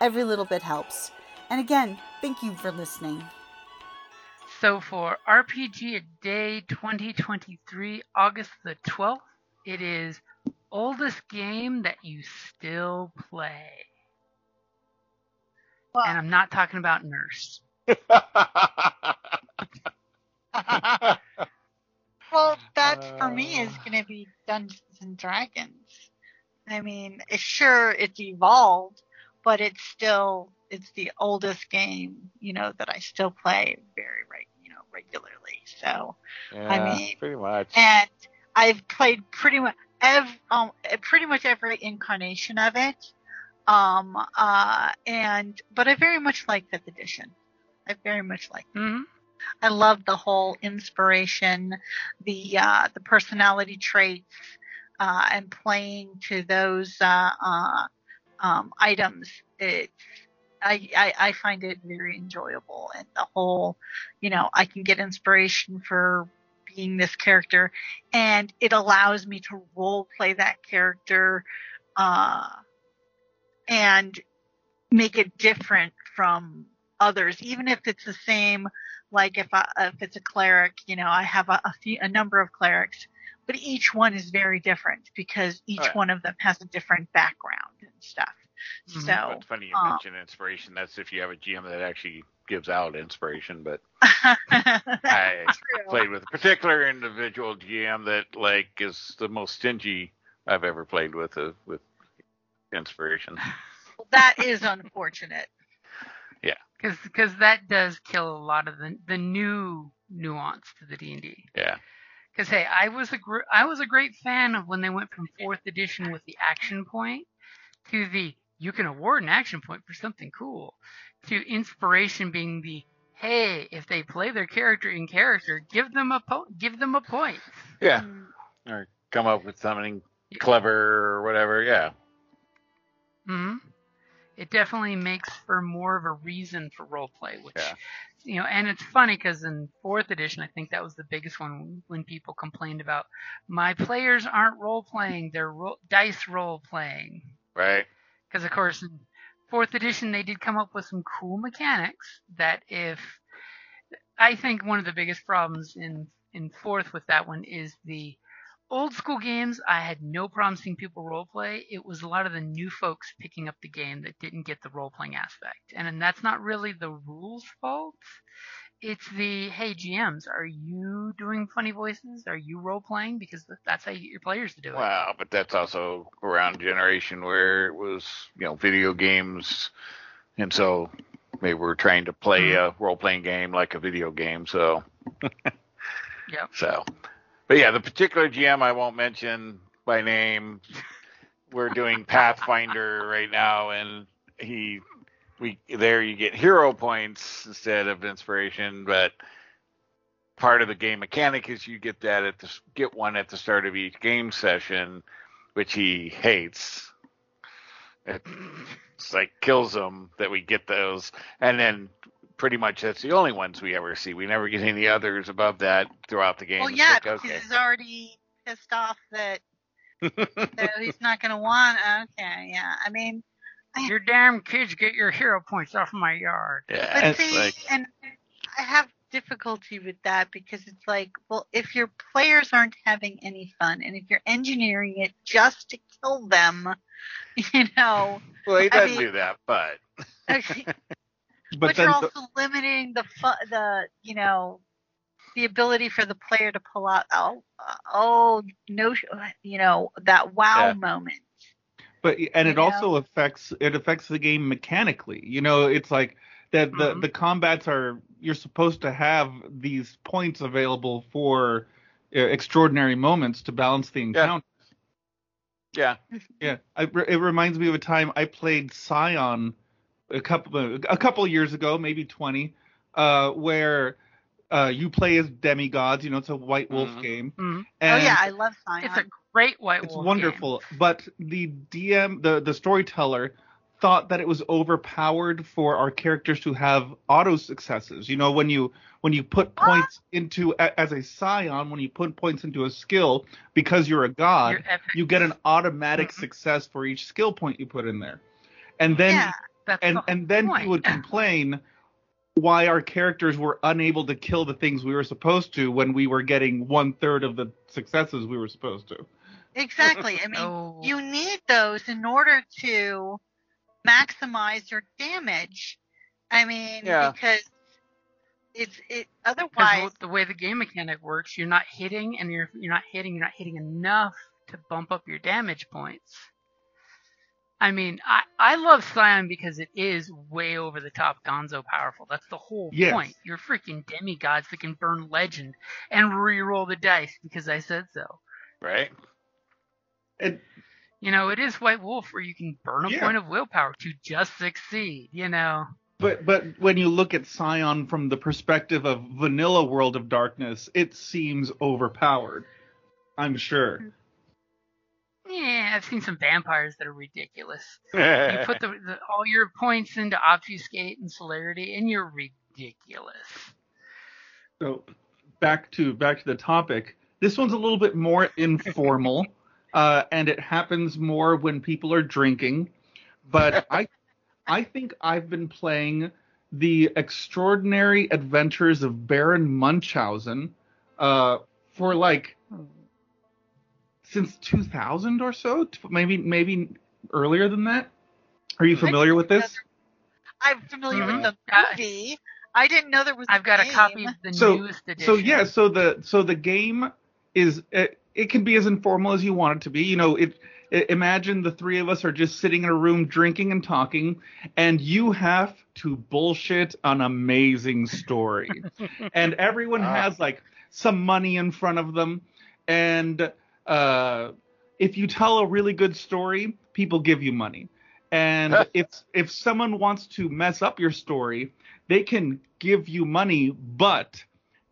Every little bit helps. And again, thank you for listening. So for RPG a Day 2023, August the 12th, it is oldest game that you still play. Well, And I'm not talking about Nurse. well, that for me is Uh. going to be Dungeons and Dragons. I mean, it's- sure, it's evolved, but it's still it's the oldest game, you know, that I still play very right, you know, regularly. So, yeah, mean- pretty much. and I've played pretty much ev- um, pretty much every incarnation of it. Um, uh, and but I very much like fifth edition. I very much like. hmm I love the whole inspiration, the uh, the personality traits, uh, and playing to those uh, uh, um, items. It's I, I I find it very enjoyable, and the whole, you know, I can get inspiration for being this character, and it allows me to role play that character, uh, and make it different from others, even if it's the same like if I, if it's a cleric, you know, I have a, a few a number of clerics, but each one is very different because each Right. one of them has a different background and stuff. Mhm. So It's funny you uh, mention inspiration. That's if you have a GM that actually gives out inspiration. But I I played with a particular individual GM that like is the most stingy I've ever played with uh, with inspiration. that is unfortunate. Yeah, because that does kill a lot of the the new nuance to the D and D. Yeah. Because hey, I was a gr- I was a great fan of when they went from fourth edition with the action point to the you can award an action point for something cool to inspiration being the hey if they play their character in character give them a po- give them a point. Yeah. Mm, Or come up with something clever or whatever. Yeah. hmm It definitely makes for more of a reason for role play which Yeah. You know, and it's funny because in fourth edition, I think that was the biggest one when people complained about my players aren't role playing; they're ro- dice role playing. Right. Because of course, in fourth edition, they did come up with some cool mechanics that if I think one of the biggest problems in in fourth with that one is the old school games. I had no problem seeing people role play. It was a lot of the new folks picking up the game that didn't get the role playing aspect, and, and that's not really the rules fault. It's the hey GMs, are you doing funny voices? Are you role playing? Because that's how you get your players to do it. Wow, but that's also around generation where it was, you know, video games, and so they were trying to play mm-hmm. a role playing game like a video game. So, Yep. so, but yeah, the particular GM I won't mention by name. We're doing Pathfinder right now, and he, we there you get hero points instead of inspiration, but part of the game mechanic is you get that at the get one at the start of each game session, which he hates. It's like kills him that we get those, and then pretty much that's the only ones we ever see. We never get any others above that throughout the game. Well, yeah, like, because okay. he's already pissed off that, that he's not going to want. Okay, yeah. I mean, Your damn kids get your hero points off my yard. yeah, But see, like and I have difficulty with that because it's like, well, if your players aren't having any fun and if you're engineering it just to kill them, You know, Well, he doesn't mean- do that, but but, But you're then, also limiting the fu- the you know the ability for the player to pull out oh uh, oh no you know that wow Yeah. moment. but and it you also affects it affects the game mechanically. You know, it's like that the Mhm. the combats are you're supposed to have these points available for uh, extraordinary moments to balance the encounter. yeah, Yeah, I, it reminds me of a time I played Scion a couple a couple years ago, maybe twenty, uh, where uh, you play as demigods. You know, it's a White Wolf Mhm. game. Mhm. oh And yeah, I love Scion. It's a great White it's Wolf. It's wonderful. But the DM, the the storyteller, thought that it was overpowered for our characters to have auto successes. You know, when you when you put points into as a Scion, when you put points into a skill because you're a god, You're you get an automatic Mhm. success for each skill point you put in there. And then yeah, That's and the and then point. he would complain why our characters were unable to kill the things we were supposed to when we were getting one third of the successes we were supposed to. exactly. I mean, Oh. you need those in order to maximize your damage. I mean, Yeah. because it's it otherwise. the way the game mechanic works, you're not hitting, and you're you're not hitting, you're not hitting enough to bump up your damage points. I mean, I I love Scion because it is way over the top Gonzo powerful. That's the whole Yes. point. You're freaking demigods that can burn legend and re-roll the dice because I said so. right. And You know, it is White Wolf where you can burn a Yeah. point of willpower to just succeed. You know. but but when you look at Scion from the perspective of vanilla World of Darkness, it seems overpowered. I'm sure. Mm-hmm. Yeah, I've seen some vampires that are ridiculous. you you put the, the all your points into obfuscate and celerity, and you're ridiculous. So back to back to the topic. This one's a little bit more informal, uh, and it happens more when people are drinking. But I, I think I've been playing the Extraordinary Adventures of Baron Munchausen uh, for like since 2000 or so, maybe maybe earlier than that. Are you familiar with this? I'm familiar with the Uh, movie. I didn't know there was. I've got a copy of the So- newest edition. So yeah, so the so the game is it, it can be as informal as you want it to be. You know, it, i imagine the three of us are just sitting in a room drinking and talking, and you have to bullshit an amazing story, and everyone Ah. has like some money in front of them, and uh, if you tell a really good story, people give you money. And if if someone wants to mess up your story, they can give you money, but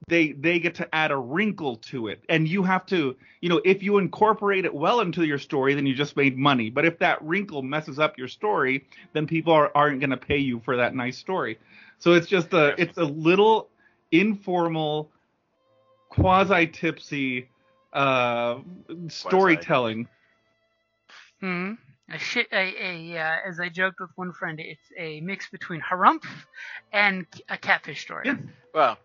they they get to add a wrinkle to it. And you have to you know if you incorporate it well into your story then you just made money. But if that wrinkle messes up your story then people are, aren't going to pay you for that nice story. So it's just a it's a little informal quasi tipsy uh storytelling Hmm. A shit. A, a uh, as I joked with one friend, it's a mix between Harumph and a catfish story. Yeah. well,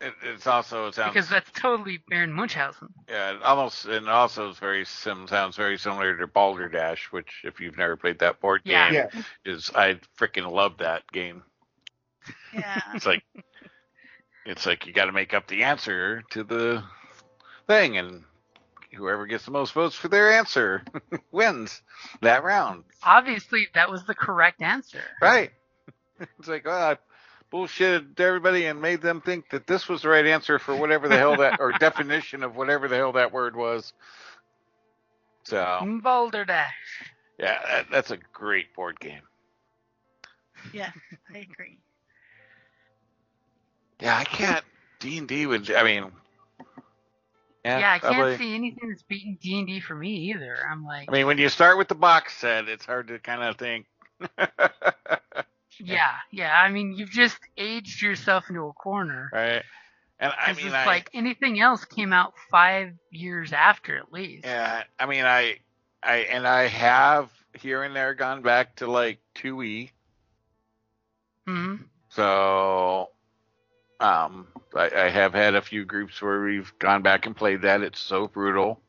it, it's also it sounds Because that's totally Baron Munchausen. yeah, it almost and also is very sim sounds very similar to Balderdash, which if you've never played that board Yeah. game, yeah is I freaking love that game. Yeah. It's like it's like you got to make up the answer to the thing, and whoever gets the most votes for their answer wins that round. Obviously, that was the correct answer. Right? It's like oh, I bullshitted everybody and made them think that this was the right answer for whatever the hell that or definition of whatever the hell that word was. So Balderdash. yeah, that, that's a great board game. yeah. I agree. Yeah, I can't D and D would. I mean, yeah, Yeah, I can't probably- see anything that's beating D and D for me either. I'm like, I mean, when you start with the box set, it's hard to kind of think. yeah, yeah. I mean, you've just aged yourself into a corner. right? And I mean, it's I, like anything else came out five years after at least. yeah, I mean, I, I, and I have here and there gone back to like two E. hmm So, um, I, I have had a few groups where we've gone back and played that. It's so brutal.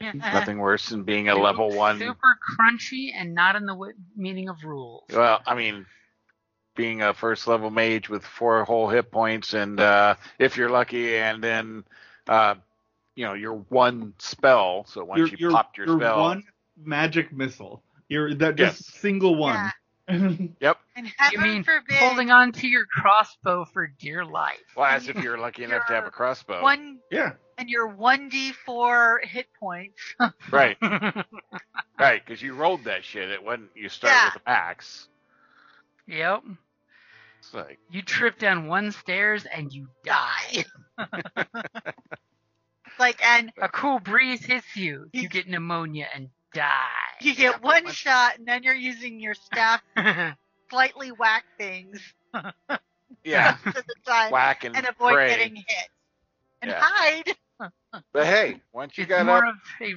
Yeah. Nothing worse than being a It level one. Super crunchy and not in the w- meaning of rules. Well, I mean, being a first level mage with four whole hit points, and uh, if you're lucky, and then uh, you know your one spell. So once You're, you you're, popped your you're spell, one magic missile. You're that just Yes. single one. yep. And you mean forbid holding on to your crossbow for dear life? Well, as if you're lucky enough to have a crossbow. one yeah. and your one d four hit points. Right, right, because you rolled that shit. It wasn't you start Yeah. with a max. yep. It's like You trip down one stairs and you die. Like and A cool breeze hits you. You get pneumonia and die. you get one shot and then you're using your staff to slightly whack things yeah, whack and, and avoid pray. getting hit. And Yeah. hide. But hey, once you it's got up, a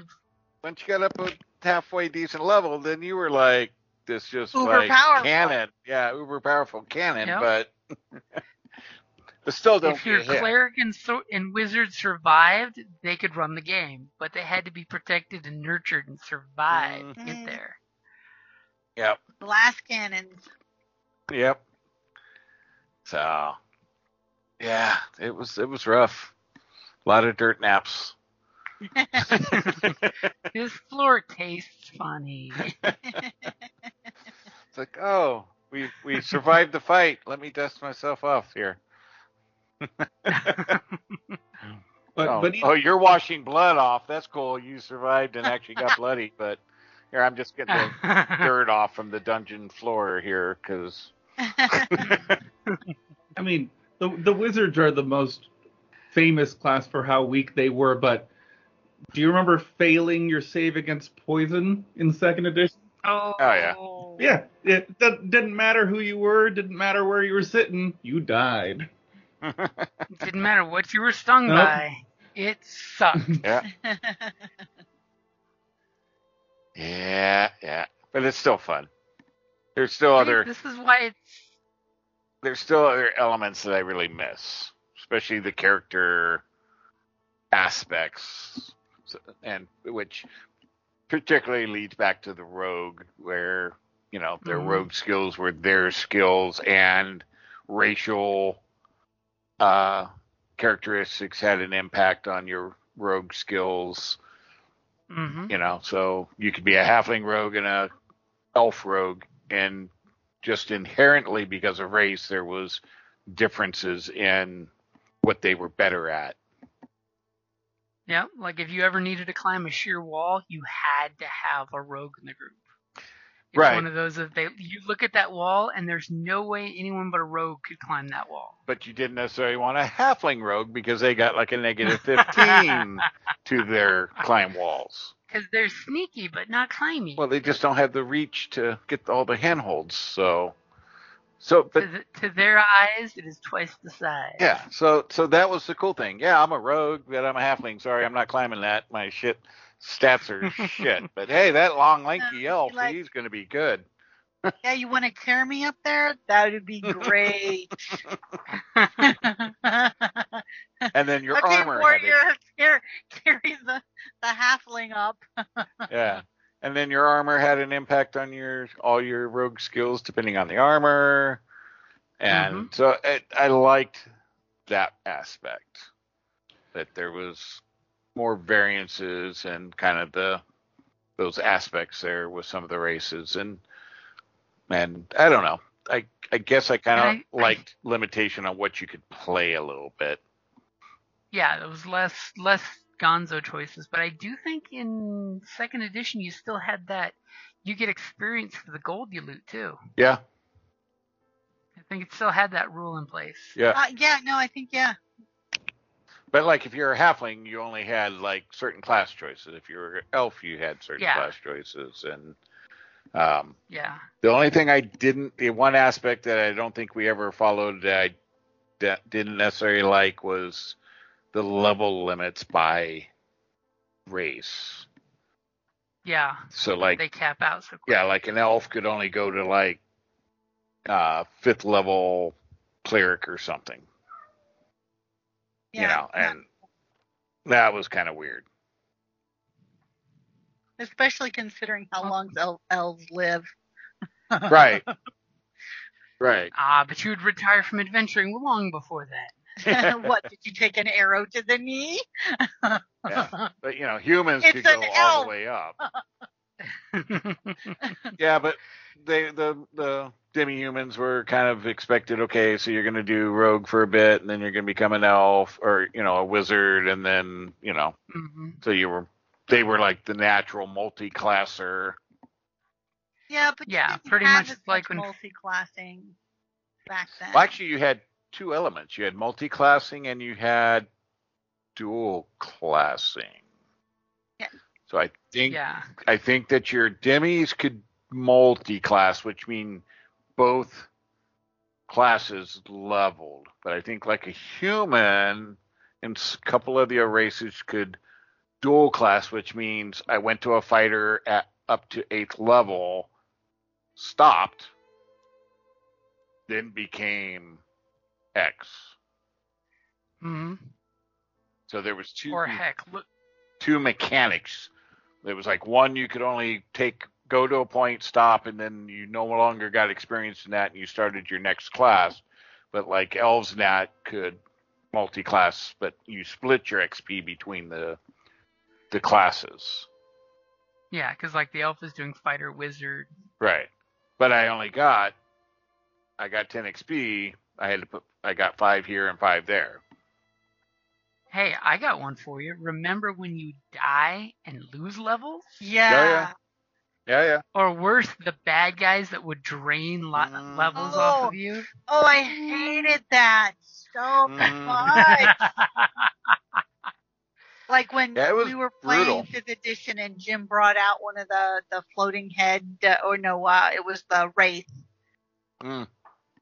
once you got up a halfway decent level, then you were like this just Uber like powerful. cannon, yeah, uber powerful cannon. Yep. But but still don't if your cleric and, so- and wizard survived, they could run the game, but they had to be protected and nurtured and survive to Mhm. get there. Yep, Blast cannons. Yep. So yeah, it was it was rough. A lot of dirt naps. This floor tastes funny. It's like, oh, we we survived the fight. Let me dust myself off here. But oh, but oh, you're washing blood off. That's cool. You survived and actually got bloody, but here I'm just getting the dirt off from the dungeon floor here because I mean the the wizards are the most famous class for how weak they were. But do you remember failing your save against poison in second edition? oh, oh yeah. Yeah, it d- didn't matter who you were, didn't matter where you were sitting, you died. Didn't matter what you were stung Nope. by. It sucked. yeah, yeah, yeah. But it's still fun. There's still other This is why it's there's still other elements that I really miss, especially the character aspects, and which particularly leads back to the rogue, where you know their Mhm. rogue skills were their skills, and racial uh, characteristics had an impact on your rogue skills. hmm You know, so you could be a halfling rogue and a elf rogue, and just inherently because of race, there was differences in what they were better at. Yeah, like if you ever needed to climb a sheer wall, you had to have a rogue in the group. It's Right. one of those that they you look at that wall and there's no way anyone but a rogue could climb that wall. But you didn't necessarily want a halfling rogue because they got like a negative 15 to their climb walls. Because they're sneaky but not climby. Well, they just don't have the reach to get all the handholds. So, so, but to, th- to their eyes, it is twice the size. Yeah, so so that was the cool thing. Yeah, I'm a rogue, but I'm a halfling. Sorry, I'm not climbing that. My shit stats are shit. But hey, that long lanky Uh, elf, like- he's gonna be good. Yeah, you want to carry me up there? That would be great. And then your okay, armor. warrior, carry, carry the the halfling up. Yeah. And then your armor had an impact on your all your rogue skills depending on the armor. And Mhm. so it, I liked that aspect. That there was more variances and kind of the those aspects there with some of the races and and I don't know. I I guess I kind of I- I- liked limitation on what you could play a little bit. Yeah, there was less less Gonzo choices, but I do think in second edition you still had that. You get experience for the gold you loot too. Yeah. I think it still had that rule in place. Yeah. Uh, yeah, no, I think yeah. But like if you're a halfling, you only had like certain class choices. If you were an elf, you had certain Yeah. class choices. And um, Yeah. the only thing I didn't, the one aspect that I don't think we ever followed that I that didn't necessarily like was the level limits by race. Yeah. So like they cap out so quick. yeah, like an elf could only go to like uh fifth level cleric or something. Yeah, you know, yeah. and that was kind of weird. Especially considering how long el- elves live. Right. Right. Ah, but you would retire from adventuring long before that. what did you take an arrow to the knee? Yeah. But you know, humans It's could go an all the way up. Yeah, but they the the demi-humans were kind of expected. Okay, so you're going to do rogue for a bit, and then you're going to become an elf, or you know, a wizard, and then you know, hmm so you were they were like the natural multi-classer. Yeah, but Yeah, pretty much like when- multi-classing back then. Well, actually, you had two elements. You had multi-classing and you had dual classing. Yeah. So I think Yeah. I think that your demis could multi-class, which mean both classes leveled. But I think like a human and a couple of the races could dual class, which means I went to a fighter at up to eighth level, stopped, then became X. hmm So there was two Or heck, look. two mechanics. There was like one you could only take go to a point, stop, and then you no longer got experience in that, and you started your next class. But like elves and that could multi-class, but you split your XP between the the classes. Yeah, because like the elf is doing fighter wizard. Right. But I only got I got 10 XP. I had to put I got 5 here and 5 there. Hey, I got one for you. Remember when you die and lose levels? yeah. yeah. Yeah, yeah. Or worse, the bad guys that would drain lo- Mm. levels off Oh. of you? Oh, I hated that so Mhm. much. Like when Yeah, was we were playing brutal. fifth edition and Jim brought out one of the the floating head, uh, or no, uh, it was the wraith Mm.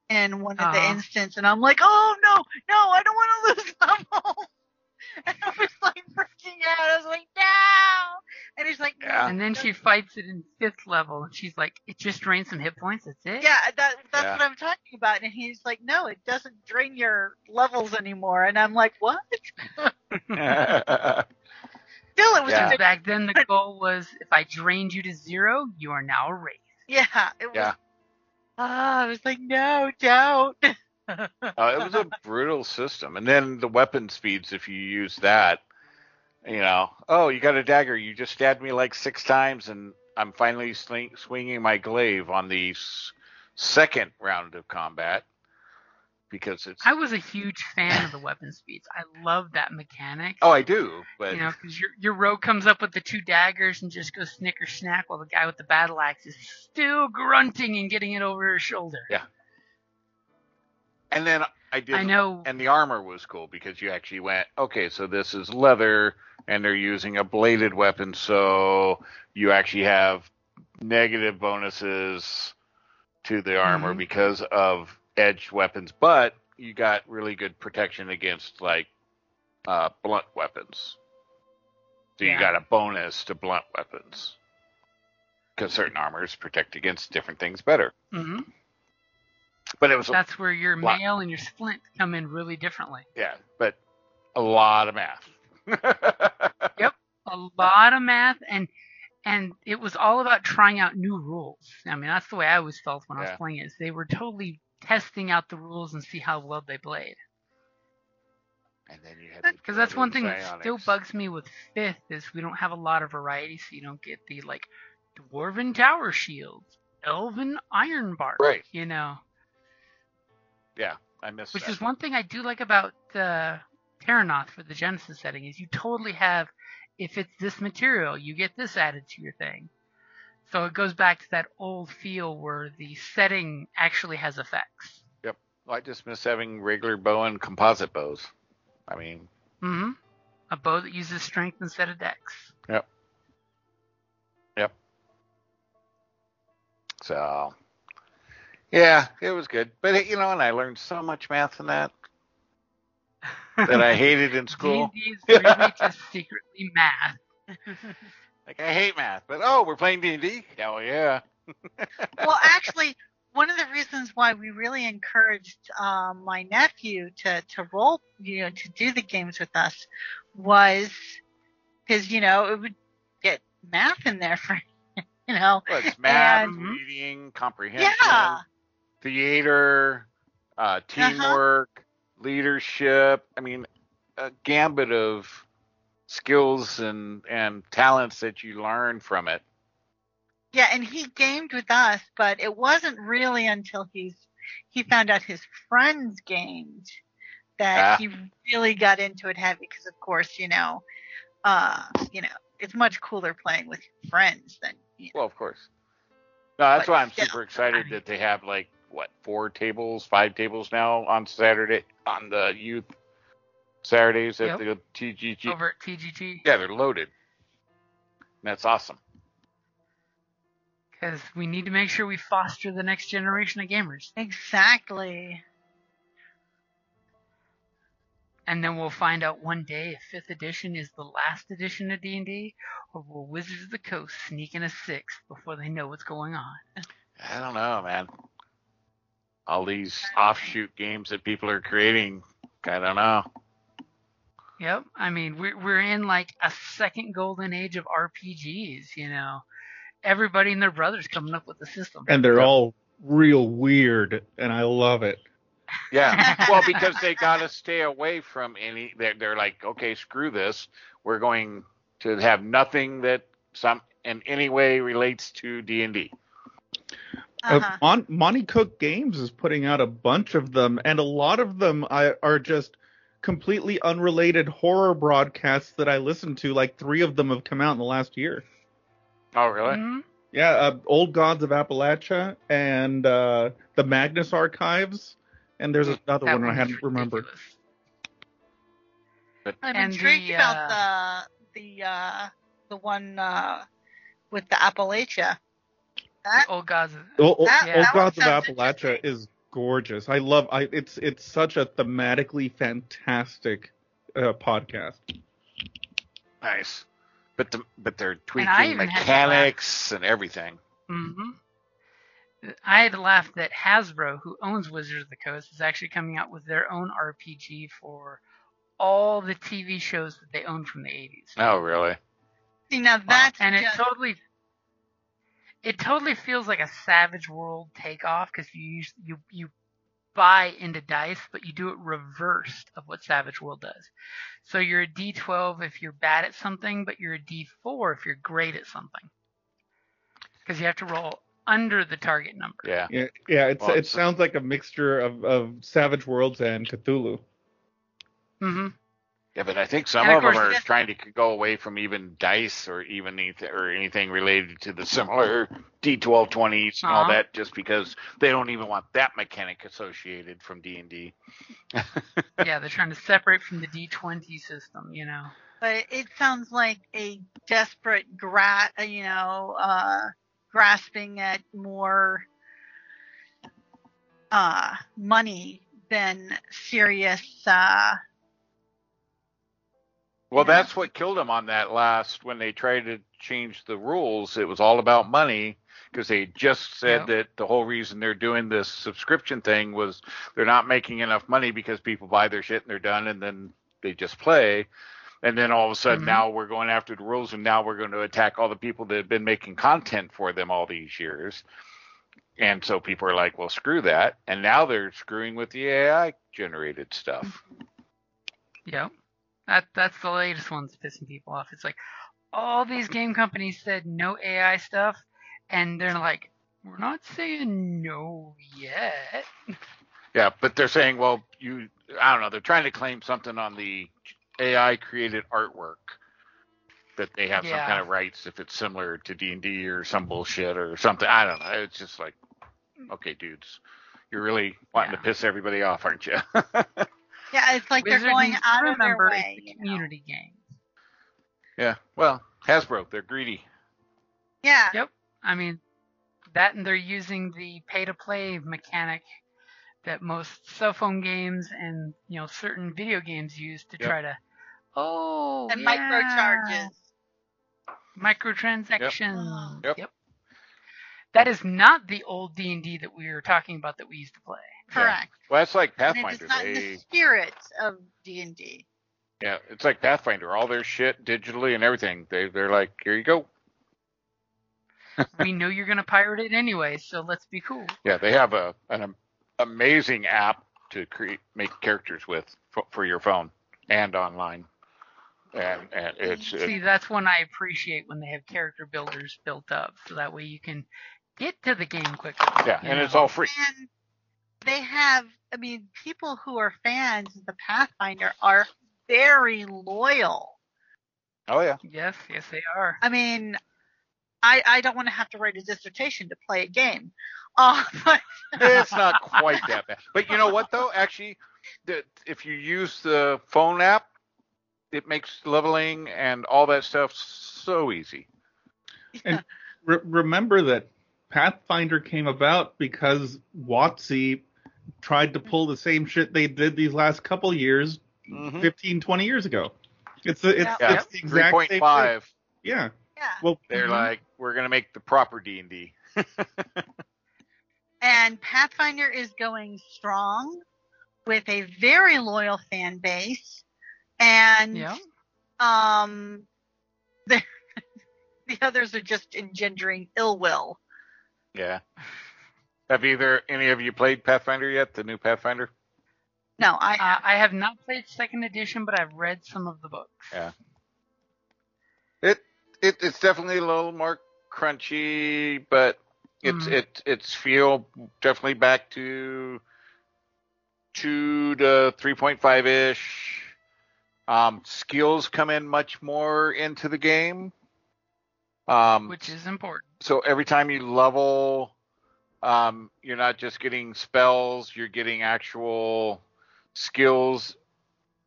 in one of the Uh-huh. instants, and I'm like, oh no, no, I don't want to lose level. And I was like freaking out. I was like, no. And he's like, Yeah. and then she fights it in fifth level, and she's like, "It just drains some hit points. That's it." Yeah, that that's Yeah. what I'm talking about. And he's like, no, it doesn't drain your levels anymore. And I'm like, what? Still, it was Yeah. a. Back then, the goal was if I drained you to zero, you are now a wraith. Yeah, it was. Yeah. Ah, I was like, no, don't. Uh, it was a brutal system. And then the weapon speeds, if you use that, you know, oh, you got a dagger. You just stabbed me like six times, and I'm finally sling, swinging my glaive on the s- second round of combat because it's. I was a huge fan of the weapon speeds. I love that mechanic. oh, I do, but You know, because your your rogue comes up with the two daggers and just goes snicker snack while the guy with the battle axe is still grunting and getting it over his shoulder. Yeah. And then I did. I know. And the armor was cool because you actually went, okay, so this is leather, and they're using a bladed weapon, so you actually have negative bonuses to the armor Mhm. because of edged weapons, but you got really good protection against like uh, blunt weapons. So you got a bonus to blunt weapons because certain armors protect against different things better. hmm But it was That's where your Lot. mail and your splint come in really differently. Yeah, but a lot of math. Yep, a lot of math and and it was all about trying out new rules. I mean, that's the way I always felt when I was playing it. Is they were totally testing out the rules and see how well they played. And then you had Because that's one thing that still bugs me with fifth is we don't have a lot of variety, so you don't get the like dwarven tower shields, elven iron bar, Right. you know. Yeah, I missed Which that. is one thing I do like about uh, Terrinoth for the Genesys setting is you totally have, if it's this material, you get this added to your thing. So it goes back to that old feel where the setting actually has effects. Yep. I just miss having regular bow and composite bows. I mean, mm-hmm. A bow that uses strength instead of dex. Yep. Yep. So yeah, it was good. But it, you know, and I learned so much math in that that I hated in school. D&D is really just secretly math. Like I hate math, but oh, we're playing D and D. Hell yeah. well, actually, one of the reasons why we really encouraged um, my nephew to to roll, you know, to do the games with us, was because you know it would get math in there for you know. Well, it's math, And- reading, comprehension, Yeah. Theater, uh, teamwork, leadership. I mean, a gambit of skills and and talents that you learn from it. Yeah, and he gamed with us, but it wasn't really until he's he found out his friends gamed that Ah. he really got into it heavy because of course, you know, uh, you know, it's much cooler playing with friends than you know. Well, of course. No, that's But why I'm still, super excited I mean- that they have like what four tables, five tables now on Saturday on the youth Saturdays at Yep. the TGG. over at TGT Yeah, they're loaded. And that's awesome. because we need to make sure we foster the next generation of gamers, Exactly. and then we'll find out one day if Fifth Edition is the last edition of D and D, or will Wizards of the Coast sneak in a sixth before they know what's going on. I don't know, man. All these offshoot games that people are creating, I don't know. Yep. I mean, we're we're in like a second golden age of RPGs. You know, everybody and their brothers coming up with the system. And they're Yep. all real weird, and I love it. Yeah. well, because they got to stay away from any. They're, they're like, okay, screw this. We're going to have nothing that some in any way relates to D and D. Uh, Uh-huh. Mon- Monte Cook Games is putting out a bunch of them, and a lot of them I, are just completely unrelated horror broadcasts that I listen to. Like three of them have come out in the last year. Oh, really? Mhm. Yeah, uh, Old Gods of Appalachia and uh, the Magnus Archives, and there's another That one I one's hadn't remembered. I'm And intrigued the, about the the uh the one uh with the Appalachia. That The old gods. Old, Old, That- Old that Gods of Appalachia is gorgeous. I love. I it's it's such a thematically fantastic uh, podcast. Nice. But the but they're tweaking even mechanics and everything. hmm I had laughed that Hasbro, who owns Wizards of the Coast, is actually coming out with their own RPG for all the TV shows that they own from the 80s. Oh, really? see now that's and it just, totally it totally feels like a savage world takeoff because you use, you you buy into dice but you do it reversed of what savage world does so you're a d12 if you're bad at something but you're a d4 if you're great at something because you have to roll under the target number Yeah. Yeah, yeah. It's Well, it it's- sounds like a mixture of, of Savage Worlds and Cthulhu. hmm Yeah, but I think some And of of, them course- are trying to go away from even dice or even anything, or anything related to the similar D12 20s and all that, just because they don't even want that mechanic associated from D and D. yeah they're trying to separate from the d20 system you know. But it sounds like a desperate gra uh, you know uh grasping at more uh money than serious uh Well, Yeah. that's what killed them on that last when they tried to change the rules. It was all about money because they just said Yep. that the whole reason they're doing this subscription thing was they're not making enough money because people buy their shit and they're done and then they just play. And then all of a sudden Mhm. now we're going after the rules and now we're going to attack all the people that have been making content for them all these years. And so people are like, well, screw that. And now they're screwing with the AI generated stuff. Yep. That that's the latest one that's pissing people off. It's like all these game companies said no AI stuff, and they're like, we're not saying no yet. Yeah, but they're saying, well, you, I don't know, they're trying to claim something on the AI created artwork that they have some kind of rights if it's similar to D and D or some bullshit or something. I don't know. It's just like, okay, dudes, you're really wanting Yeah. to piss everybody off, aren't you? yeah it's like Wizard they're going needs to out of their way it's a you know. community game. yeah. Well, Hasbro, they're greedy. yeah Yep. I mean, that and they're using the pay-to-play mechanic that most cell phone games and you know certain video games use to Yep. try to. Oh. and yeah. microcharges Microtransactions. Yep. Yep. That is not the old D and D that we were talking about that we used to play. Correct Well, that's like Pathfinder. is not They, the spirit of D&D yeah, it's like Pathfinder. All their shit digitally and everything. They, they're like, here you go. we know you're gonna pirate it anyway, so let's be cool. Yeah, they have a an amazing app to create make characters with for, for your phone and online, and and it's it- See, that's one I appreciate when they have character builders built up, so that way you can get to the game quicker. yeah, and it's all free. And they have, I mean, people who are fans of the Pathfinder are very loyal. Oh yeah, Yes, yes, they are. I mean, I, I don't want to have to write a dissertation to play a game. Uh, but it's not quite that bad. But you know what though? Actually, the, if you use the phone app, it makes leveling and all that stuff so easy. Re- remember that Pathfinder came about because WotC tried to pull the same shit they did these last couple years, Mhm. 15, 20 years ago. It's the, it's, Yeah. it's the exact point same thing. five. Yeah. yeah. Well, They're Mhm. like, we're gonna make the proper D and D. And Pathfinder is going strong with a very loyal fan base. And Yeah. um, the, the others are just engendering ill will. Yeah. Have either any of you played Pathfinder yet? The new Pathfinder? No, I Uh, I have not played second edition, but I've read some of the books. Yeah. It it it's definitely a little more crunchy, but it's Mhm. it it's feel definitely back to two to three point five ish. Um, skills come in much more into the game. Um, which is important. so every time you level, um, you're not just getting spells, you're getting actual skills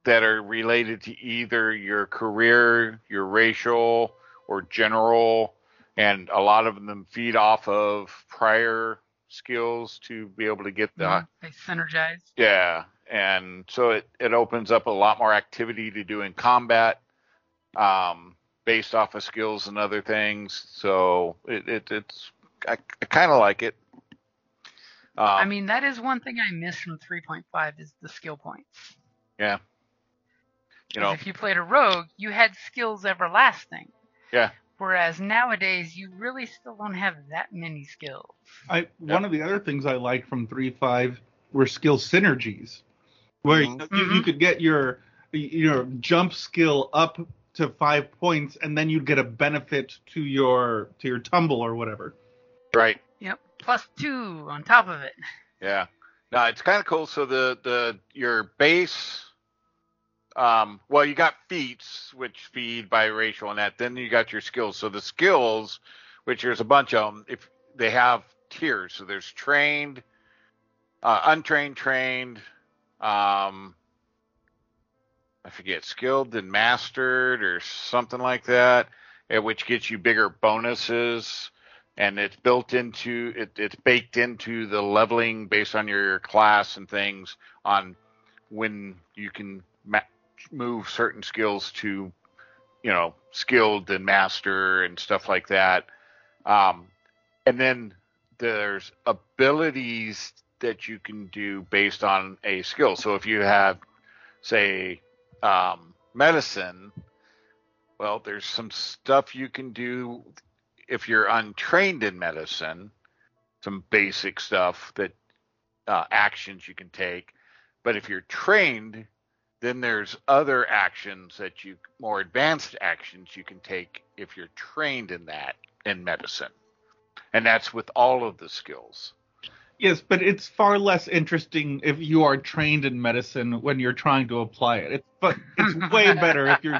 that are related to either your career, your racial, or general, and a lot of them feed off of prior skills to be able to get the Mhm. They synergize. yeah, and so it, it opens up a lot more activity to do in combat, um, based off of skills and other things. So it, it it's I, I kind of like it. Um, I mean, that is one thing I miss from 3.5 is the skill points. yeah, you 'Cause know, if you played a rogue, you had skills everlasting. Yeah. Whereas nowadays, you really still don't have that many skills. I one of the other things I liked from 3.5 were skill synergies, where Mhm. you, you could get your your jump skill up to five points, and then you'd get a benefit to your to your tumble or whatever. right? Yep. Plus two on top of it. Yeah. No, it's kind of cool. So the the your base, um, well, you got feats which feed by racial and that. Then you got your skills. So the skills, which there's a bunch of them, if they have tiers. So there's trained, uh, untrained, trained, um, I forget, skilled and mastered or something like that, which gets you bigger bonuses and it's built into it, it's baked into the leveling based on your class and things on when you can ma- move certain skills to you know skilled and master and stuff like that. Um, and then there's abilities that you can do based on a skill. So if you have say um, medicine well there's some stuff you can do if you're untrained in medicine, some basic stuff that uh, actions you can take. But if you're trained, then there's other actions that you more advanced actions you can take if you're trained in that in medicine. And that's with all of the skills. Yes, but it's far less interesting if you are trained in medicine when you're trying to apply it. It's but it's way better if you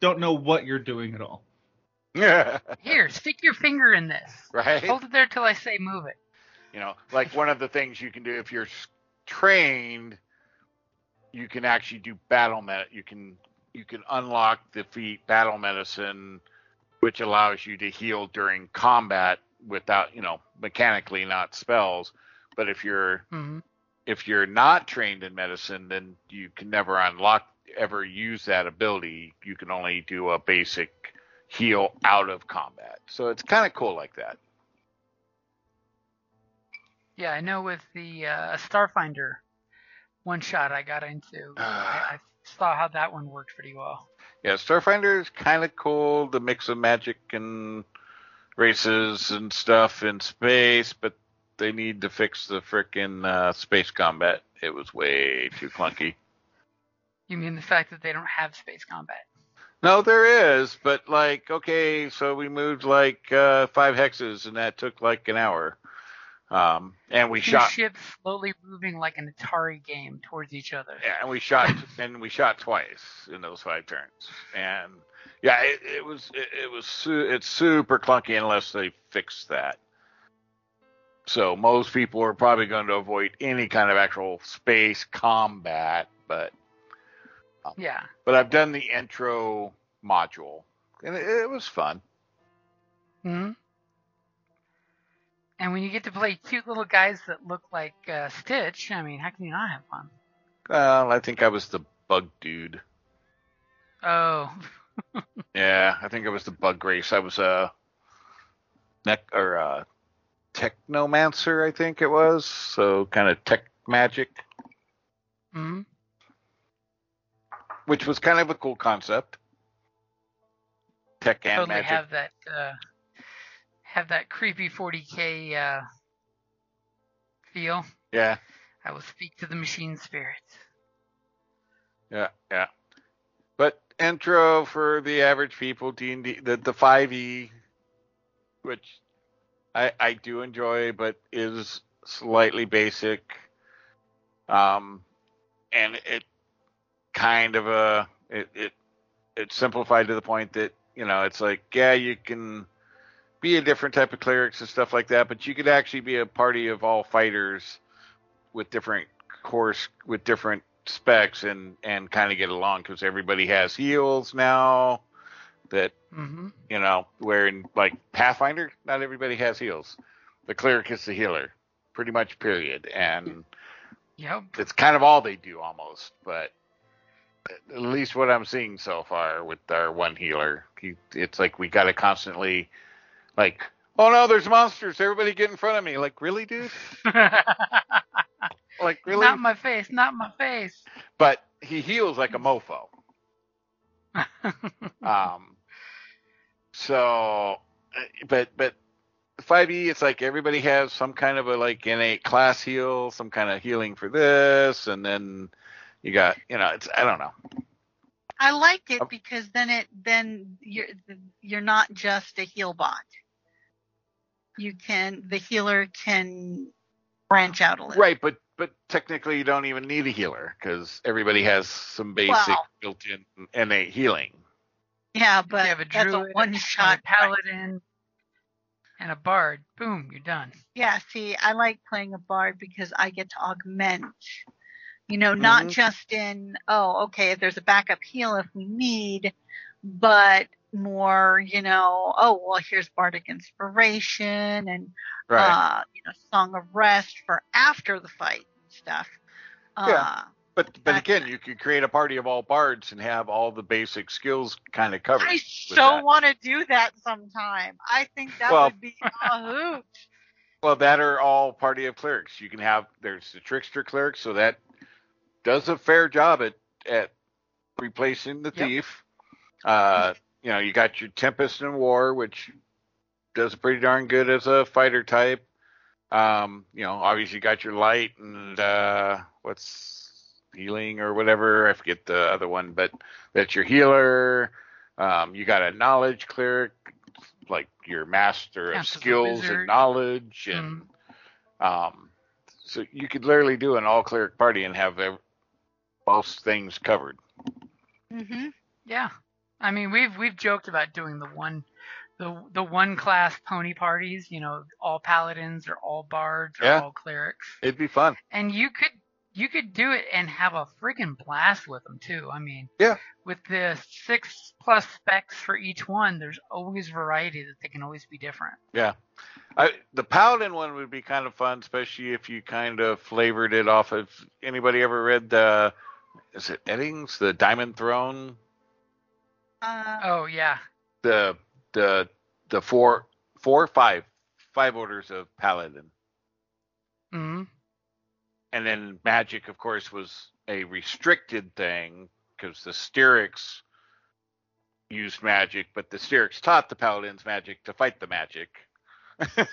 don't know what you're doing at all. Yeah. Here, stick your finger in this. right? Hold it there till I say move it. You know, like one of the things you can do if you're trained, you can actually do battle med. You can you can unlock the feat battle medicine, which allows you to heal during combat without you know mechanically not spells. But if you're hmm if you're not trained in medicine, then you can never unlock ever use that ability. You can only do a basic heal out of combat. So it's kind of cool like that. Yeah, I know with the uh, Starfinder one shot I got into, I, I saw how that one worked pretty well. Yeah, Starfinder is kind of cool. The mix of magic and races and stuff in space, but they need to fix the frickin' uh, space combat. It was way too clunky. You mean the fact that they don't have space combat? No, there is, but like, okay, so we moved like uh, five hexes, and that took like an hour. Um, and we Two shot, ships slowly moving like an Atari game towards each other. yeah, and we shot, and we shot twice in those five turns. And yeah, it, it was, it, it was, su- it's super clunky unless they fix that. So most people are probably going to avoid any kind of actual space combat, but Yeah. but I've done the intro module, and it, it was fun. hmm And when you get to play cute little guys that look like uh, Stitch, I mean, how can you not have fun? Well, I think I was the bug dude. Oh, Yeah, I think I was the bug race. I was a neck or a technomancer, I think it was. So kind of tech magic, hmm which was kind of a cool concept. Tech and totally magic. have that uh, have that creepy 40k uh, feel. Yeah, I will speak to the machine spirits. yeah, yeah. But intro for the average people, D and D, the the five E, which I I do enjoy, but is slightly basic. Um, and it kind of a it it it's simplified to the point that you know it's like yeah you can be a different type of clerics and stuff like that, but you could actually be a party of all fighters with different course with different specs and and kind of get along because everybody has heals now that hmm you know where in like pathfinder not everybody has heals the cleric is the healer pretty much period and Yep. it's kind of all they do almost but at least what i'm seeing so far with our one healer. He, it's like we got to constantly like oh no there's monsters. Everybody get in front of me. Like really dude? Like really? Not my face. Not my face. but he heals like a mofo. Um, so, uh, but but 5e, it's like everybody has some kind of a like innate class heal, some kind of healing for this, and then you got you know it's I don't know. I like it Oh. because then it then you're you're not just a heal bot. You can the healer can branch out a little. Right, but but technically you don't even need a healer because everybody has some basic Well. built-in innate healing. Yeah, you but have a that's a druid, one shot a paladin, and a bard. Boom, you're done. Yeah, see, I like playing a bard because I get to augment. You know, not Mhm. just in oh, okay, if there's a backup heal if we need, but more, you know, oh well, here's bardic inspiration and Right. uh, you know, song of rest for after the fight and stuff. Uh, Yeah. but but again, you could create a party of all bards and have all the basic skills kind of covered. I so want to do that sometime. I think that Well- would be a hoot. Well, that are all party of clerics. You can have there's the trickster cleric, so that does a fair job at at replacing the Yep. thief. Uh, you know, you got your tempest in war, which does pretty darn good as a fighter type. Um, you know, obviously you got your light and uh, what's healing or whatever. I forget the other one, but that's your healer. Um, you got a knowledge cleric, like your master of Counts as a skills and knowledge, and um, so you could literally do an all cleric party and have most things covered. hmm Yeah, I mean we've we've joked about doing the one, the the one class pony parties. You know, all paladins or all bards or Yeah. all clerics, It'd be fun. and you could you could do it and have a freaking blast with them too. I mean, Yeah. with the six plus specs for each one, there's always variety that they can always be different. Yeah. I, the paladin one would be kind of fun, especially if you kind of flavored it off of. Anybody ever read the? Is it Eddings, the Diamond Throne? Uh, Oh yeah, The the the four four or five five orders of paladin, hmm and then magic, of course, was a restricted thing because the Styrics used magic, but the Styrics taught the paladins magic to fight the magic.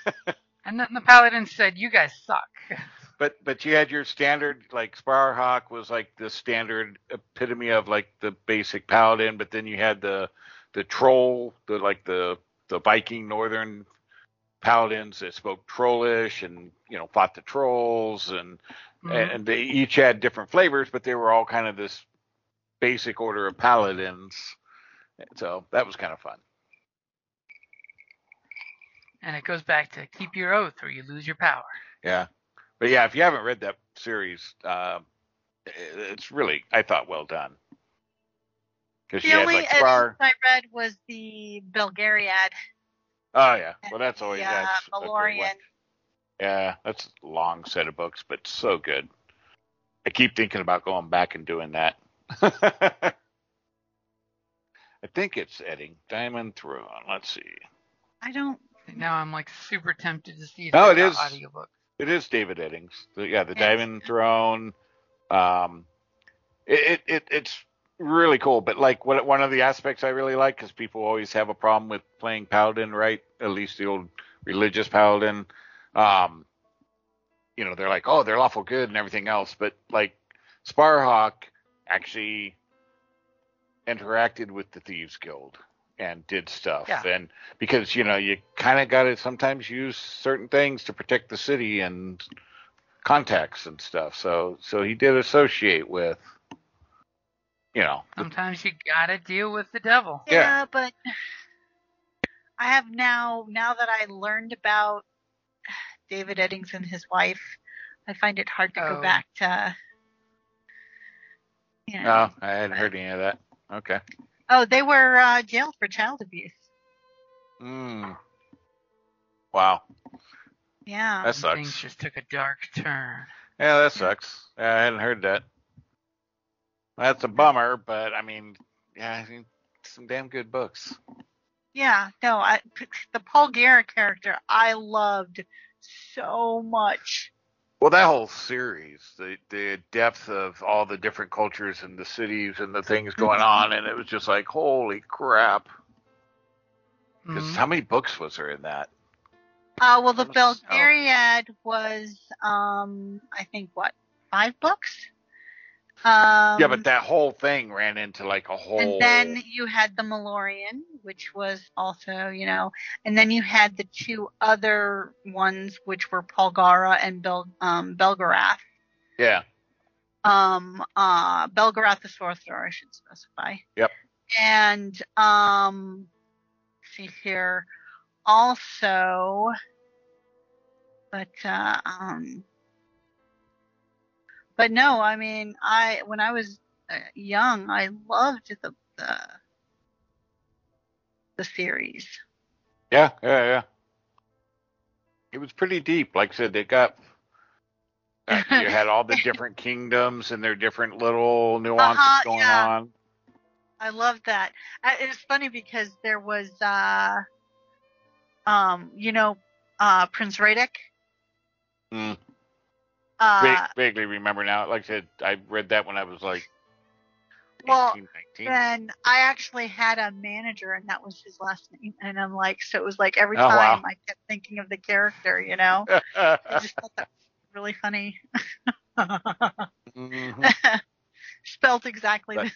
And then the paladin said, "You guys suck." but but you had your standard like Sparhawk was like the standard epitome of like the basic paladin, but then you had the the troll, the like the the Viking northern paladins that spoke trollish and you know fought the trolls and Mhm. and they each had different flavors, but they were all kind of this basic order of paladins. So that was kind of fun. And it goes back to keep your oath or you lose your power. Yeah, but yeah, if you haven't read that series, uh, it's really I thought well done. Because The you had only like edit Spar. I read was the Belgariad. Oh yeah, well that's always the, that's uh, a good Malloreon. one. Yeah, that's a long set of books, but so good. I keep thinking about going back and doing that. I think it's Edding Diamond Throne. Let's see. I don't. Now I'm like super tempted to see if Oh, they've it got is. audiobook. It is David Eddings. The, yeah, the. Diamond Throne. Um, it, it, it it's really cool. But like what one of the aspects I really like because people always have a problem with playing Paladin, right? At least the old religious Paladin. Um, you know, they're like, oh, they're lawful good and everything else, but like Sparhawk actually interacted with the Thieves Guild and did stuff. Yeah. And because, you know, you kind of got to sometimes use certain things to protect the city and contacts and stuff. So, so he did associate with, you know, the- Sometimes you gotta deal with the devil. Yeah. Yeah, but I have now. Now that I learned about David Eddings and his wife, I find it hard to Oh. go back to. You know. no, I hadn't heard any of that. Okay. Oh, they were uh, jailed for child abuse. Mm. Wow. Yeah. That Things sucks. just took a dark turn. Yeah, that sucks. Yeah, I hadn't heard that. That's a bummer, but I mean, yeah, I think some damn good books. Yeah, no, I the Polgara character I loved so much. Well, that whole series, the the depth of all the different cultures and the cities and the things going on, and it was just like, holy crap! 'Cause Mhm. how many books was there in that? Uh well the Oh. Belgariad was um I think what, five books? Um yeah, but that whole thing ran into like a whole. and then you had the Malloreon, which was also, you know, and then you had the two other ones which were Polgara and Bel um Belgarath. yeah, um uh Belgarath the sorcerer, I should specify. Yep. And um let's see here also but uh um but no, I mean I when I was uh, young I loved the the the series. yeah, yeah, yeah. It was pretty deep. Like I said, they got. uh, you had all the different kingdoms and their different little nuances Uh-huh, going yeah. on. I love that. Uh, It's funny because there was, uh, um, you know, uh, Prince Radic. Mm. Uh, Va- vaguely remember now. Like I said, I read that when I was like Well, 18, 19. then I actually had a manager, and that was his last name. And I'm like, so it was like every Oh, time wow. I kept thinking of the character, you know. I just thought that was really funny. Mhm. Spelt exactly. But- the-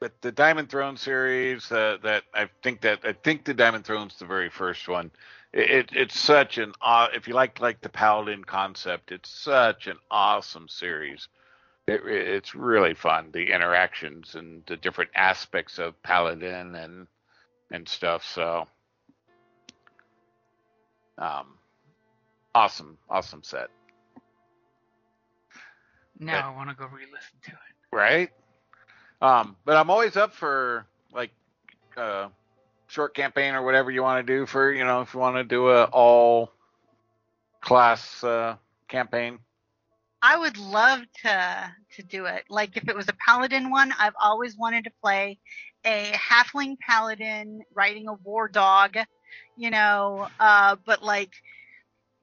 But the Diamond Throne series, uh, that I think that I think the Diamond Throne's is the very first one. It, it it's such an if you like like the Paladin concept, it's such an awesome series. It, it's really fun, the interactions and the different aspects of Paladin and and stuff. So, um, awesome, awesome set, Now I want to go re-listen to it. right? Um, but I'm always up for like uh, short campaign or whatever you want to do for you know if you want to do a all class uh, campaign. I would love to to do it. Like if it was a paladin one, I've always wanted to play a halfling paladin riding a war dog, you know, uh, but like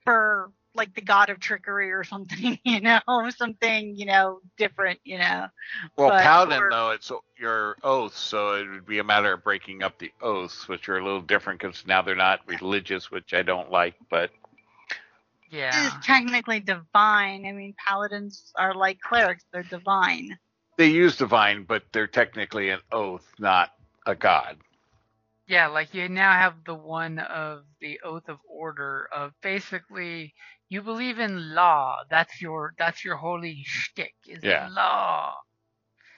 for like the god of trickery or something, you know, something, you know, different, you know. Well, But- paladin or- though it's your oath, so it would be a matter of breaking up the oaths, which are a little different because now they're not religious, which I don't like. But Yeah. It is technically divine. I mean, paladins are like clerics; they're divine. they use divine, but they're technically an oath, not a god. Yeah, like you now have the one of the oath of order of basically you believe in law. That's your that's your holy shtick is Yeah. law.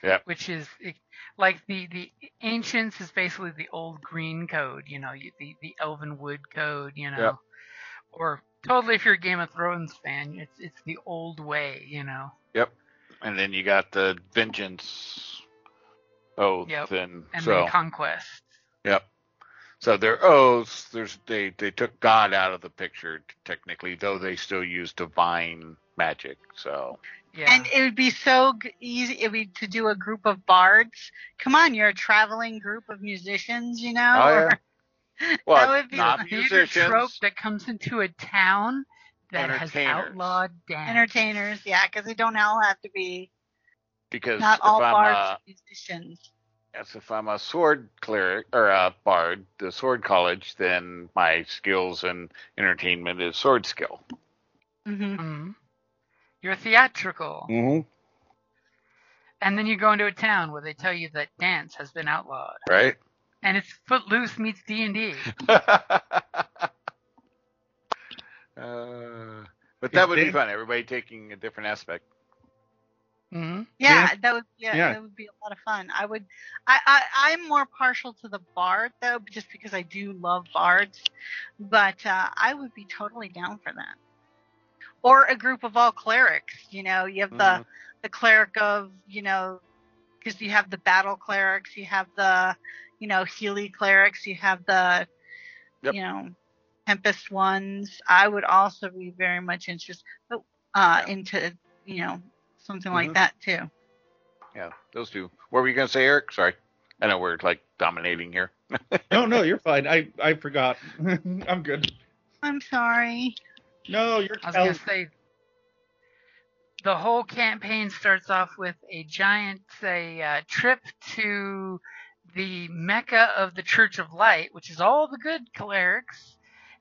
Yep. Which is it- like the the ancients is basically the old green code, you know, the the elven wood code, you know. Yep. Or totally if you're a Game of Thrones fan, it's it's the old way, you know. Yep. And then you got the vengeance oath, Yep. and, And so then conquest. Yep. So their oaths, there's they they took God out of the picture technically, though they still use divine magic. So Yeah. And it would be so easy it would be to do a group of bards. Come on, you're a traveling group of musicians, you know. Oh, yeah. or- well, that would be not a theater musicians. trope that comes into a town that has Entertainers. outlawed dance. entertainers, yeah, because they don't all have to be because not all I'm bards a, are musicians. Yes, if I'm a sword cleric or a bard, the sword college, then my skills and entertainment is sword skill. hmm Mhm. You're theatrical. Mm-hmm. And then you go into a town where they tell you that dance has been outlawed. Right? And it's Footloose meets D&D. uh, but that would be fun. Everybody taking a different aspect. Hmm Yeah, that would yeah, Yeah. that would be a lot of fun. I would I, I I'm more partial to the bard though, just because I do love bards. But uh, I would be totally down for that. Or a group of all clerics. You know, you have the Mhm. the cleric of you know, because you have the battle clerics, you have the you know Healy clerics, you have the Yep. you know Tempest ones. I would also be very much interested uh, into you know something like Mhm. that too. Yeah, those two. What were you gonna say, Eric? Sorry, I know we're like dominating here. No, no, you're fine. I I forgot. I'm good. I'm sorry. No, you're. I was Kel- going to say, the whole campaign starts off with a giant, say, uh, trip to the mecca of the Church of Light, which is all the good clerics.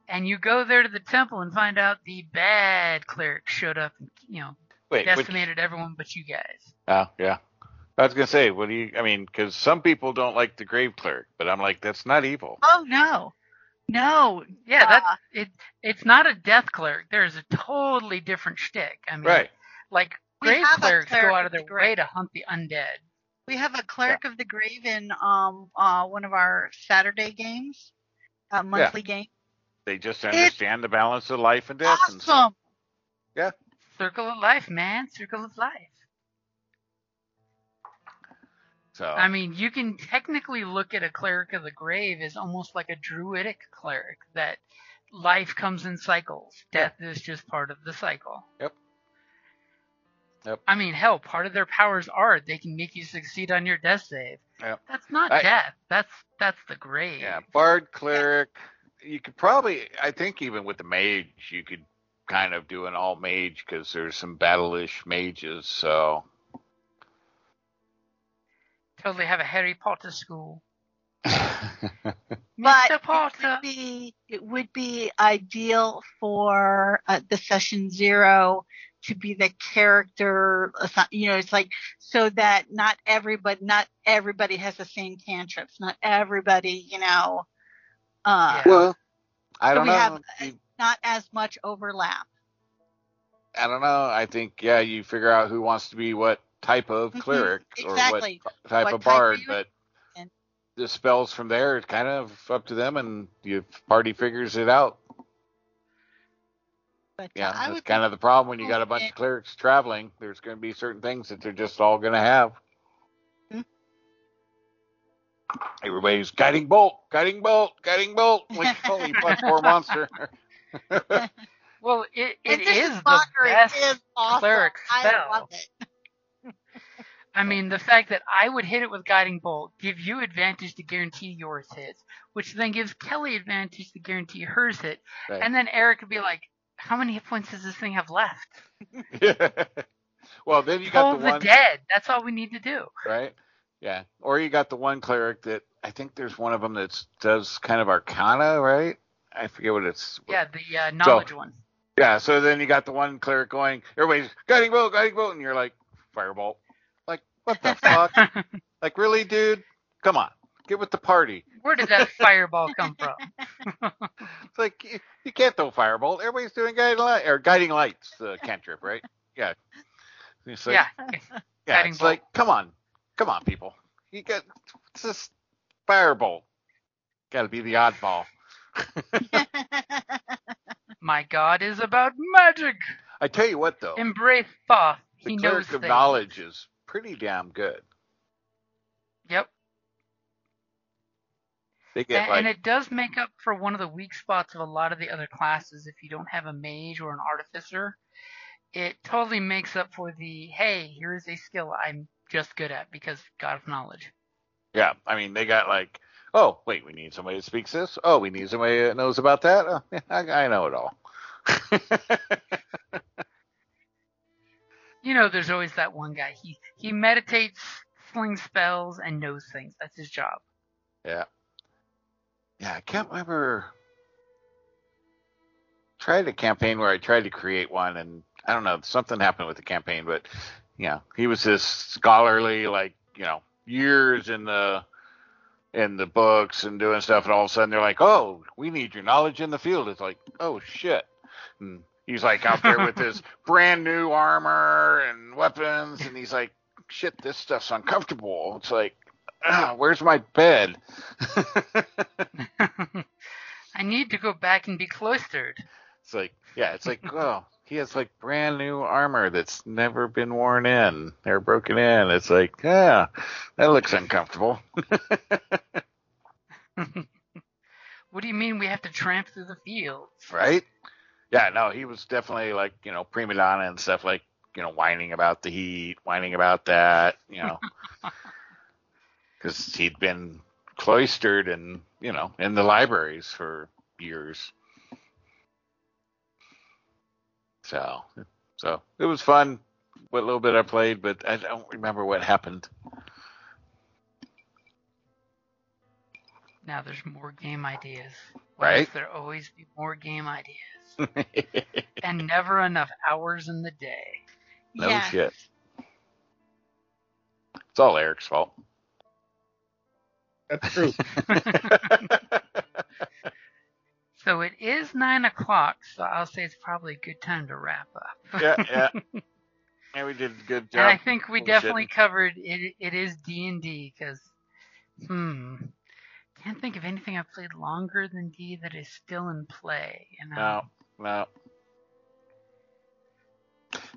And you go there to the temple and find out the bad clerics showed up and, you know, Wait, which, decimated everyone but you guys. oh yeah. I was gonna say, what do you? I mean, because some people don't like the grave cleric, but I'm like, that's not evil. Oh no, no. Yeah, uh, that's it. It's not a death cleric. There's a totally different shtick. I mean, Right. like grave have a clerics cleric go out of of their the way grave. to hunt the undead. We have a cleric of the grave in um uh one of our Saturday games, uh, monthly game. They just understand the balance of life and death. And Awesome. Circle of life, man. Circle of life. so, I mean, you can technically look at a cleric of the grave as almost like a druidic cleric that life comes in cycles. Death is just part of the cycle. Yep. Yep. I mean, hell, part of their powers are they can make you succeed on your death save. Yep. That's not I- death. That's that's the grave. yeah, bard, cleric. You could probably, I think, even with the mage, you could kind of do an all mage because there's some battle-ish mages. So, Totally have a Harry Potter school. But Mr. it Potter. would be it would be ideal for uh, the session zero to be the character. You know, it's like so that not everybody not everybody has the same cantrips. Not everybody, you know. Uh, Yeah. well, I don't we know. have- You- Not as much overlap. I don't know. I think yeah, you figure out who wants to be what type of Mhm, cleric exactly. or what type What of bard, you but in? the spells from there, it's kind of up to them, and the party figures it out. But Yeah, uh, that's kind of the problem when you got a bunch Okay. of clerics traveling. There's going to be certain things that they're just all going to have. Hmm. Everybody's guiding bolt, guiding bolt, guiding bolt. Like holy fuck, poor monster. Well, it, it And this is the mockery best is awesome. cleric I spell. love it. I mean, the fact that I would hit it with Guiding Bolt, give you advantage to guarantee yours hits, which then gives Kelly advantage to guarantee hers hit, Right. and then Eric would be like, how many hit points does this thing have left? well, then you got the the, one, dead. That's all we need to do. right? Yeah. Or you got the one cleric that I think there's one of them that does kind of Arcana, right? I forget what it's. Yeah, the uh, knowledge one. Yeah. So then you got the one cleric going, everybody's guiding bolt, guiding bolt, and you're like, firebolt. Like, what the fuck? Like, really, dude? Come on, get with the party. Where did that fireball come from? It's like you, you can't throw firebolt. Everybody's doing guiding light or guiding lights, uh, cantrip, right? Yeah. Like, yeah. yeah. guiding It's bolt. like, come on, come on, people. You got it's just firebolt. Got to be the oddball. My God is about magic. I tell you what, though, Embrace Thoth. the He knows of things. knowledge is pretty damn good. Yep. They get And, like, and it does make up for one of the weak spots of a lot of the other classes. If you don't have a mage or an artificer, it totally makes up for the hey, here's a skill I'm just good at because God of knowledge. yeah. I mean, they got like, oh, wait, we need somebody that speaks this. Oh, we need somebody that knows about that. Oh, yeah, I, I know it all. You know, there's always that one guy. He he meditates, slings spells, and knows things. That's his job. Yeah. Yeah, I can't remember. Tried a campaign where I tried to create one, and I don't know, something happened with the campaign, but yeah, he was this scholarly, like you know, years in the in the books and doing stuff, and all of a sudden they're like, "Oh, we need your knowledge in the field." It's like, "Oh shit!" And he's like out there with his brand new armor and weapons, and he's like, "Shit, this stuff's uncomfortable." It's like, ah, "Where's my bed?" I need to go back and be cloistered. It's like, yeah, it's like, oh, he has like brand new armor that's never been worn in or broken in. It's like, yeah, that looks uncomfortable. what do you mean we have to tramp through the fields? right? Yeah, no, he was definitely like, you know, prima donna and stuff like, you know, whining about the heat, whining about that, you know, because he'd been cloistered and, you know, in the libraries for years. So, so it was fun. What little bit I played, but I don't remember what happened. Now there's more game ideas. Why Right. there always be more game ideas? and never enough hours in the day. no yeah. shit. It's all Eric's fault. That's true. So it is nine o'clock, so I'll say it's probably a good time to wrap up. yeah, yeah. Yeah, we did a good job. and I think we bullshitting. definitely covered it. It is D and D because, hmm, can't think of anything I've played longer than D that is still in play. You know, No, no.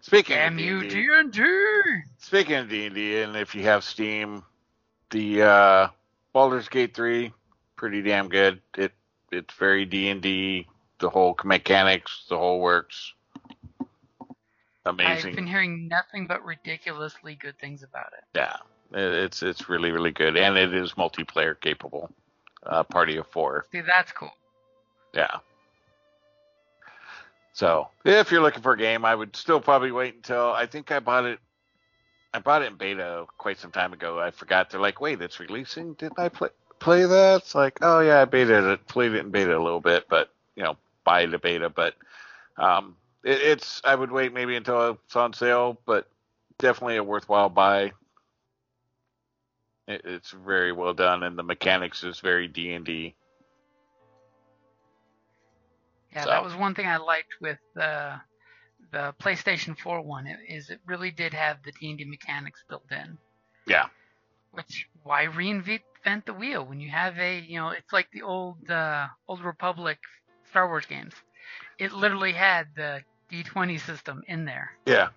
Speaking damn of you, D and D. speaking of D and D, and if you have Steam, the uh, Baldur's Gate three, pretty damn good. It it's very D and D. The whole mechanics, the whole works. Amazing. I've been hearing nothing but ridiculously good things about it. Yeah, it's it's really really good, and it is multiplayer capable. Uh, party of four. See, that's cool. Yeah. So if you're looking for a game, I would still probably wait until I think I bought it. I bought it in beta quite some time ago. I forgot. They're like, wait, it's releasing. Didn't I play play that? It's like, oh yeah, I beta it, played it in beta a little bit, but you know, buy the beta. But um, it, it's I would wait maybe until it's on sale, but definitely a worthwhile buy. It, it's very well done, and the mechanics is very D and D. Yeah, So- that was one thing I liked with the the PlayStation 4 one. It, is it really did have the D&D mechanics built in. Yeah. Which why reinvent the wheel when you have a you know it's like the old uh, old Republic Star Wars games. It literally had the D20 system in there. Yeah.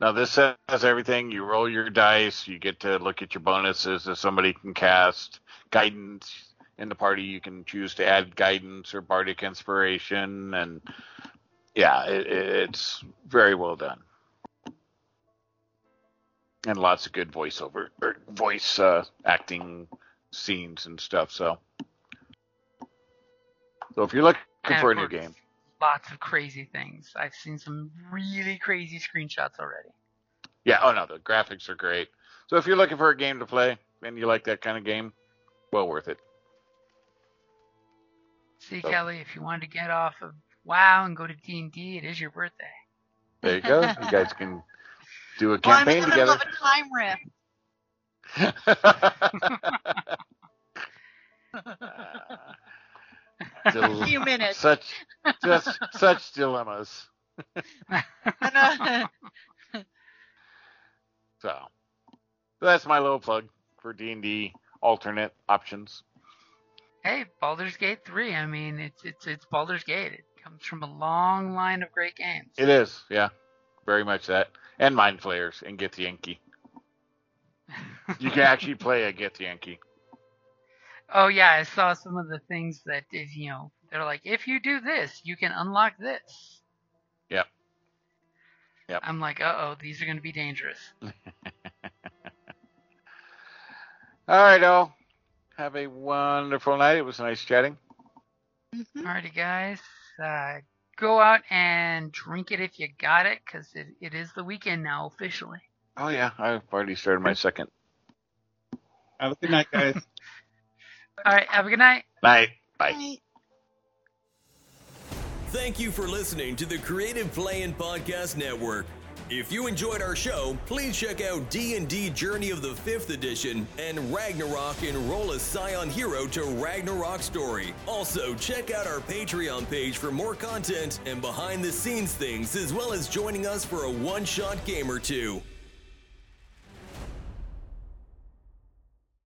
Now this has everything. You roll your dice. You get to look at your bonuses. If somebody can cast guidance in the party, you can choose to add guidance or bardic inspiration, and yeah, it, it's very well done, and lots of good voiceover or voice uh, acting scenes and stuff. So, so if you're looking And for a new game, lots of crazy things. I've seen some really crazy screenshots already. Yeah. Oh no, the graphics are great. So if you're looking for a game to play and you like that kind of game, well worth it. See, So- Kelly, if you wanted to get off of WoW and go to D and D, it is your birthday. There you go. you guys can do a campaign Well, I'm campaign in the middle of a time rift. A Dil- few minutes. such just such dilemmas. So that's my little plug for D and D alternate options. Hey, Baldur's Gate 3. I mean, it's it's it's Baldur's Gate. It comes from a long line of great games. It is, yeah, very much that. And Mind Flayers and Githyanki. You can actually play a Githyanki. oh yeah, I saw some of the things that is, you know, they're like, if you do this, you can unlock this. Yep. Yep. I'm like, uh oh, these are going to be dangerous. All right, all. Have a wonderful night. It was nice chatting. Mhm. Alrighty, guys. Uh, go out and drink it if you got it, because it, it is the weekend now officially. Oh yeah, I've already started my second Have a good night, guys. All right, have a good night. Bye. Bye. Right. Thank you for listening to the Creative Play and Podcast Network. If you enjoyed our show, please check out D&D Journey of the 5th Edition and Ragnarok Enroll a Scion Hero to Ragnarok Story. Also, check out our Patreon page for more content and behind-the-scenes things, as well as joining us for a one-shot game or two.